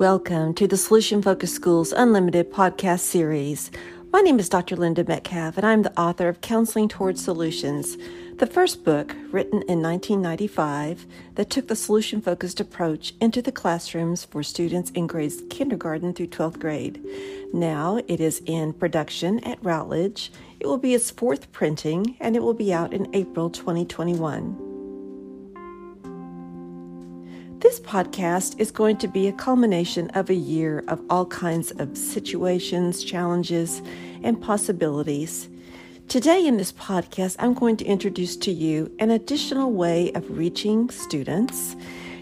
Welcome to the Solution Focused Schools Unlimited podcast series. My name is Dr. Linda Metcalf, and I'm the author of Counseling Towards Solutions, the first book written in 1995 that took the solution focused approach into the classrooms for students in grades kindergarten through 12th grade. Now it is in production at Routledge. It will be its fourth printing, and it will be out in April 2021. This podcast is going to be a culmination of a year of all kinds of situations, challenges, and possibilities. Today, in this podcast, I'm going to introduce to you an additional way of reaching students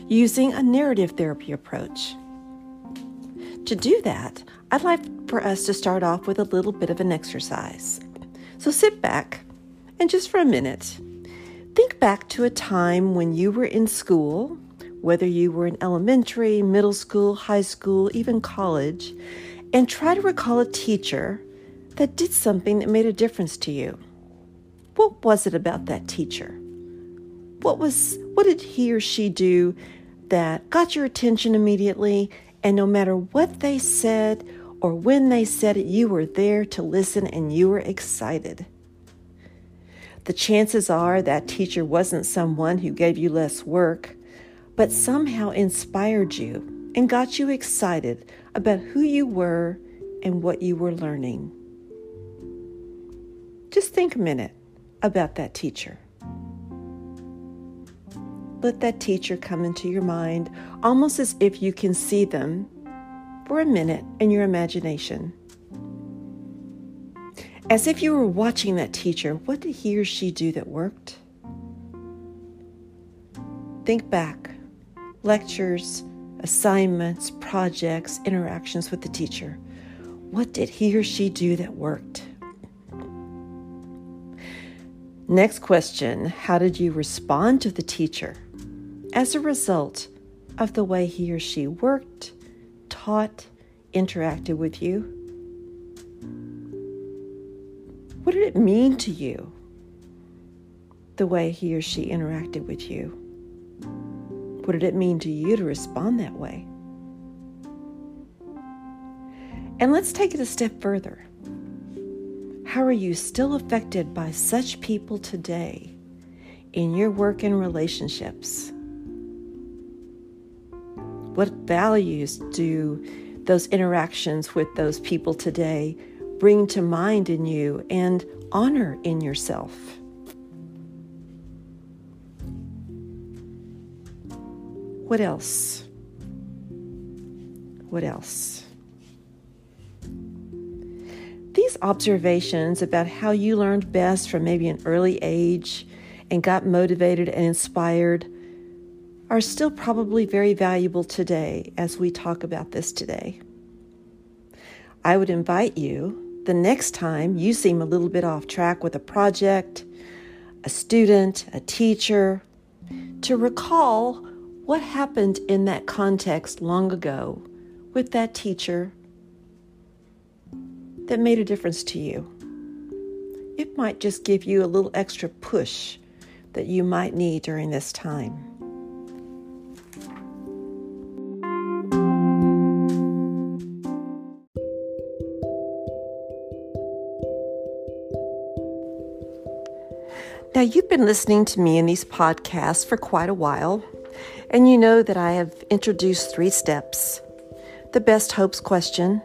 using a narrative therapy approach. To do that, I'd like for us to start off with a little bit of an exercise. So sit back and just for a minute, think back to a time when you were in school whether you were in elementary, middle school, high school, even college, and try to recall a teacher that did something that made a difference to you. What was it about that teacher? What was what did he or she do that got your attention immediately and no matter what they said or when they said it you were there to listen and you were excited? The chances are that teacher wasn't someone who gave you less work but somehow inspired you and got you excited about who you were and what you were learning. Just think a minute about that teacher. Let that teacher come into your mind almost as if you can see them for a minute in your imagination. As if you were watching that teacher, what did he or she do that worked? Think back lectures, assignments, projects, interactions with the teacher. What did he or she do that worked? Next question How did you respond to the teacher as a result of the way he or she worked, taught, interacted with you? What did it mean to you, the way he or she interacted with you? What did it mean to you to respond that way? And let's take it a step further. How are you still affected by such people today in your work and relationships? What values do those interactions with those people today bring to mind in you and honor in yourself? What else? What else? These observations about how you learned best from maybe an early age and got motivated and inspired are still probably very valuable today as we talk about this today. I would invite you the next time you seem a little bit off track with a project, a student, a teacher, to recall what happened in that context long ago with that teacher that made a difference to you? It might just give you a little extra push that you might need during this time. Now, you've been listening to me in these podcasts for quite a while. And you know that I have introduced three steps the best hopes question,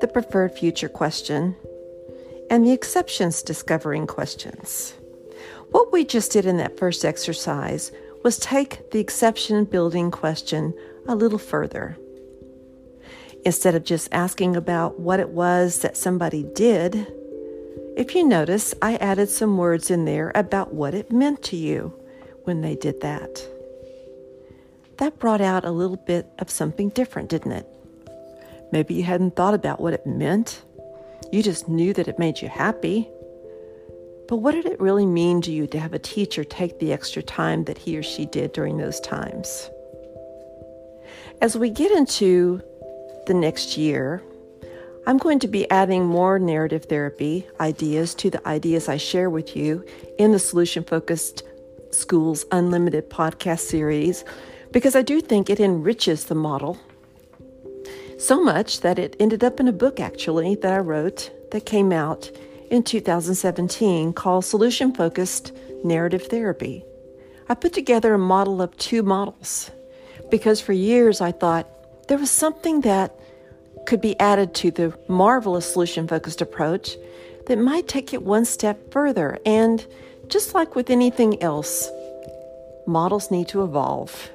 the preferred future question, and the exceptions discovering questions. What we just did in that first exercise was take the exception building question a little further. Instead of just asking about what it was that somebody did, if you notice, I added some words in there about what it meant to you when they did that that brought out a little bit of something different, didn't it? Maybe you hadn't thought about what it meant. You just knew that it made you happy. But what did it really mean to you to have a teacher take the extra time that he or she did during those times? As we get into the next year, I'm going to be adding more narrative therapy ideas to the ideas I share with you in the Solution Focused Schools Unlimited podcast series because I do think it enriches the model So much that it ended up in a book, actually, that I wrote that came out in 2017 called Solution Focused Narrative Therapy. I put together a model of two models because for years I thought there was something that could be added to the marvelous solution focused approach that might take it one step further. And just like with anything else, models need to evolve.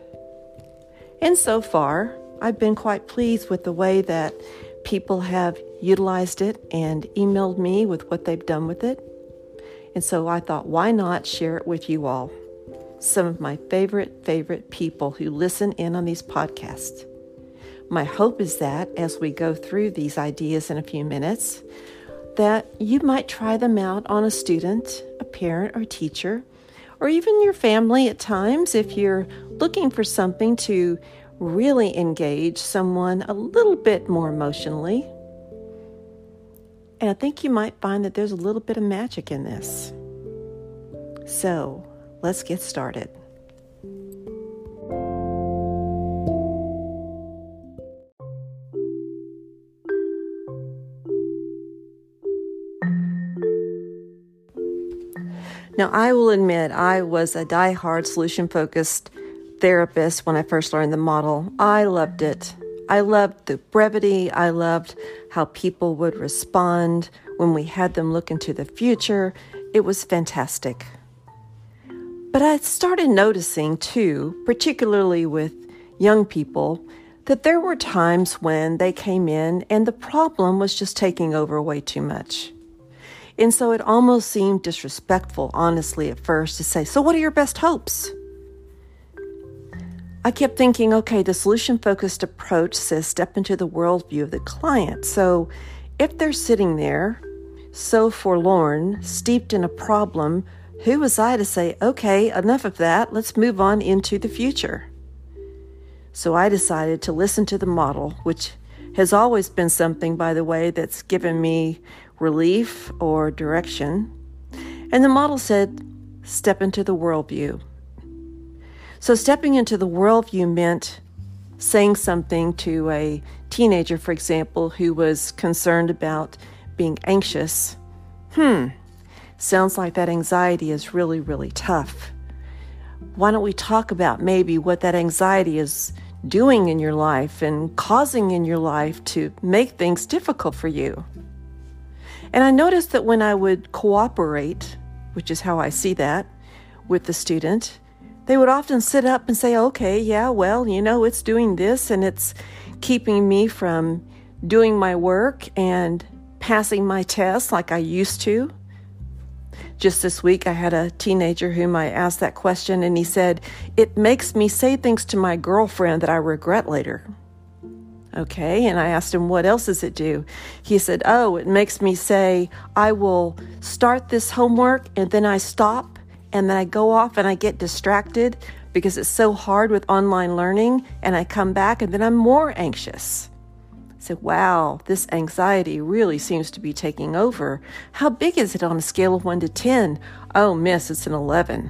And so far, I've been quite pleased with the way that people have utilized it and emailed me with what they've done with it. And so I thought, why not share it with you all? Some of my favorite, favorite people who listen in on these podcasts. My hope is that as we go through these ideas in a few minutes, that you might try them out on a student, a parent, or teacher, or even your family at times if you're looking for something to really engage someone a little bit more emotionally. And I think you might find that there's a little bit of magic in this. So let's get started. Now, I will admit I was a die-hard solution focused therapist when I first learned the model. I loved it. I loved the brevity. I loved how people would respond when we had them look into the future. It was fantastic. But I started noticing too, particularly with young people, that there were times when they came in and the problem was just taking over way too much. And so it almost seemed disrespectful, honestly, at first to say, So, what are your best hopes? I kept thinking, okay, the solution focused approach says step into the worldview of the client. So, if they're sitting there so forlorn, steeped in a problem, who was I to say, okay, enough of that, let's move on into the future? So I decided to listen to the model, which has always been something, by the way, that's given me relief or direction. And the model said, step into the worldview. So, stepping into the worldview meant saying something to a teenager, for example, who was concerned about being anxious. Hmm, sounds like that anxiety is really, really tough. Why don't we talk about maybe what that anxiety is doing in your life and causing in your life to make things difficult for you? And I noticed that when I would cooperate, which is how I see that, with the student, they would often sit up and say, okay, yeah, well, you know, it's doing this and it's keeping me from doing my work and passing my tests like I used to. Just this week, I had a teenager whom I asked that question, and he said, It makes me say things to my girlfriend that I regret later. Okay, and I asked him, What else does it do? He said, Oh, it makes me say, I will start this homework and then I stop and then I go off and I get distracted because it's so hard with online learning and I come back and then I'm more anxious. I said, Wow, this anxiety really seems to be taking over. How big is it on a scale of 1 to 10? Oh, miss, it's an 11.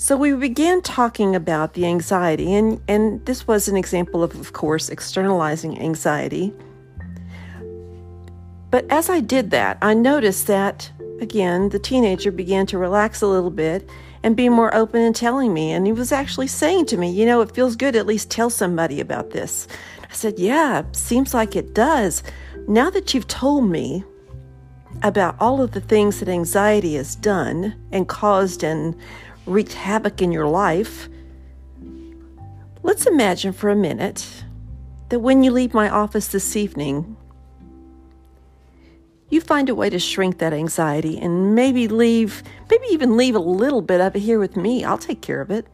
So we began talking about the anxiety, and, and this was an example of, of course, externalizing anxiety. But as I did that, I noticed that, again, the teenager began to relax a little bit and be more open in telling me. And he was actually saying to me, You know, it feels good at least tell somebody about this. I said, Yeah, seems like it does. Now that you've told me about all of the things that anxiety has done and caused and wreaked havoc in your life, let's imagine for a minute that when you leave my office this evening, you find a way to shrink that anxiety and maybe leave, maybe even leave a little bit of it here with me. I'll take care of it.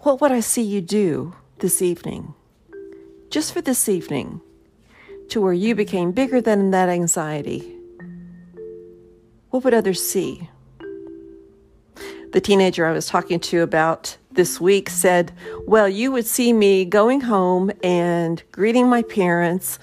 What would I see you do this evening? Just for this evening, to where you became bigger than that anxiety. What would others see? The teenager I was talking to about this week said, Well, you would see me going home and greeting my parents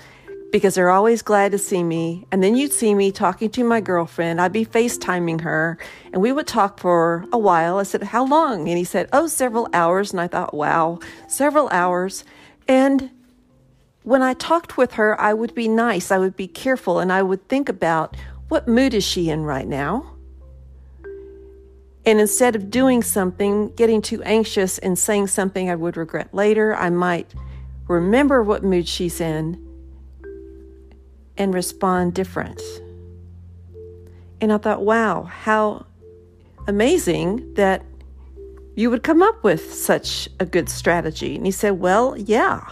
because they're always glad to see me. And then you'd see me talking to my girlfriend. I'd be FaceTiming her and we would talk for a while. I said, How long? And he said, Oh, several hours. And I thought, Wow, several hours. And when I talked with her, I would be nice, I would be careful, and I would think about what mood is she in right now? And instead of doing something, getting too anxious and saying something I would regret later, I might remember what mood she's in and respond different. And I thought, wow, how amazing that you would come up with such a good strategy. And he said, well, yeah,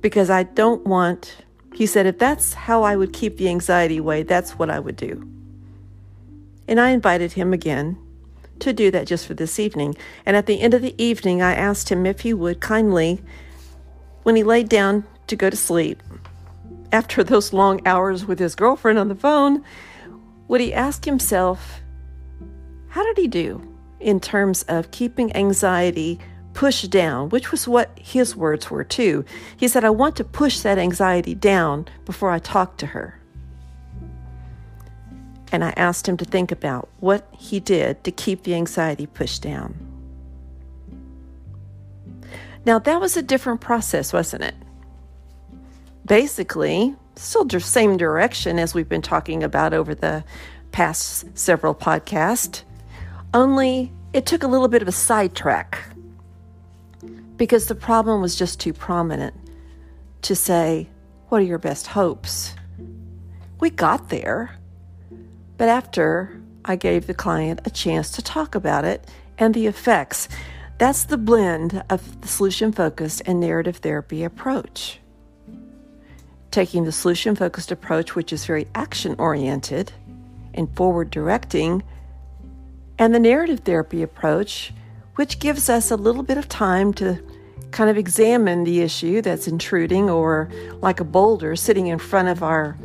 because I don't want, he said, if that's how I would keep the anxiety away, that's what I would do. And I invited him again to do that just for this evening. And at the end of the evening, I asked him if he would kindly, when he laid down to go to sleep, after those long hours with his girlfriend on the phone, would he ask himself, how did he do in terms of keeping anxiety pushed down, which was what his words were too. He said, I want to push that anxiety down before I talk to her. And I asked him to think about what he did to keep the anxiety pushed down. Now, that was a different process, wasn't it? Basically, still the same direction as we've been talking about over the past several podcasts only it took a little bit of a sidetrack because the problem was just too prominent to say, What are your best hopes? We got there, but after I gave the client a chance to talk about it and the effects, that's the blend of the solution focused and narrative therapy approach. Taking the solution focused approach, which is very action oriented and forward directing, and the narrative therapy approach, which gives us a little bit of time to kind of examine the issue that's intruding or like a boulder sitting in front of our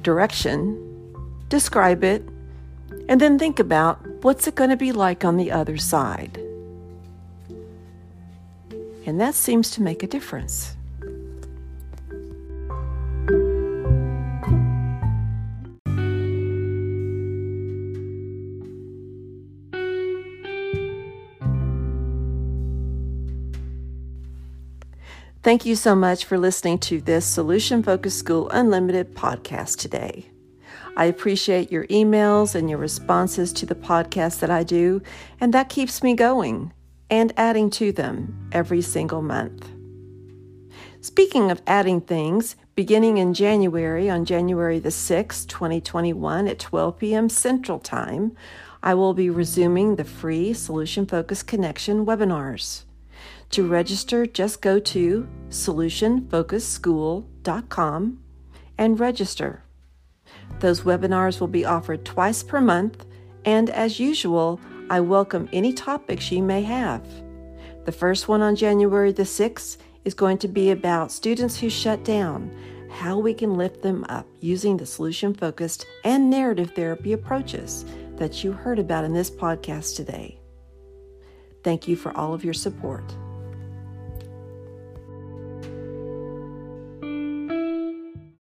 direction, describe it, and then think about what's it going to be like on the other side. And that seems to make a difference. Thank you so much for listening to this Solution Focused School Unlimited podcast today. I appreciate your emails and your responses to the podcast that I do, and that keeps me going and adding to them every single month. Speaking of adding things, beginning in January, on January the 6th, 2021, at 12 p.m. Central Time, I will be resuming the free Solution Focused Connection webinars. To register, just go to solutionfocusedschool.com and register. Those webinars will be offered twice per month, and as usual, I welcome any topics you may have. The first one on January the 6th is going to be about students who shut down, how we can lift them up using the solution focused and narrative therapy approaches that you heard about in this podcast today. Thank you for all of your support.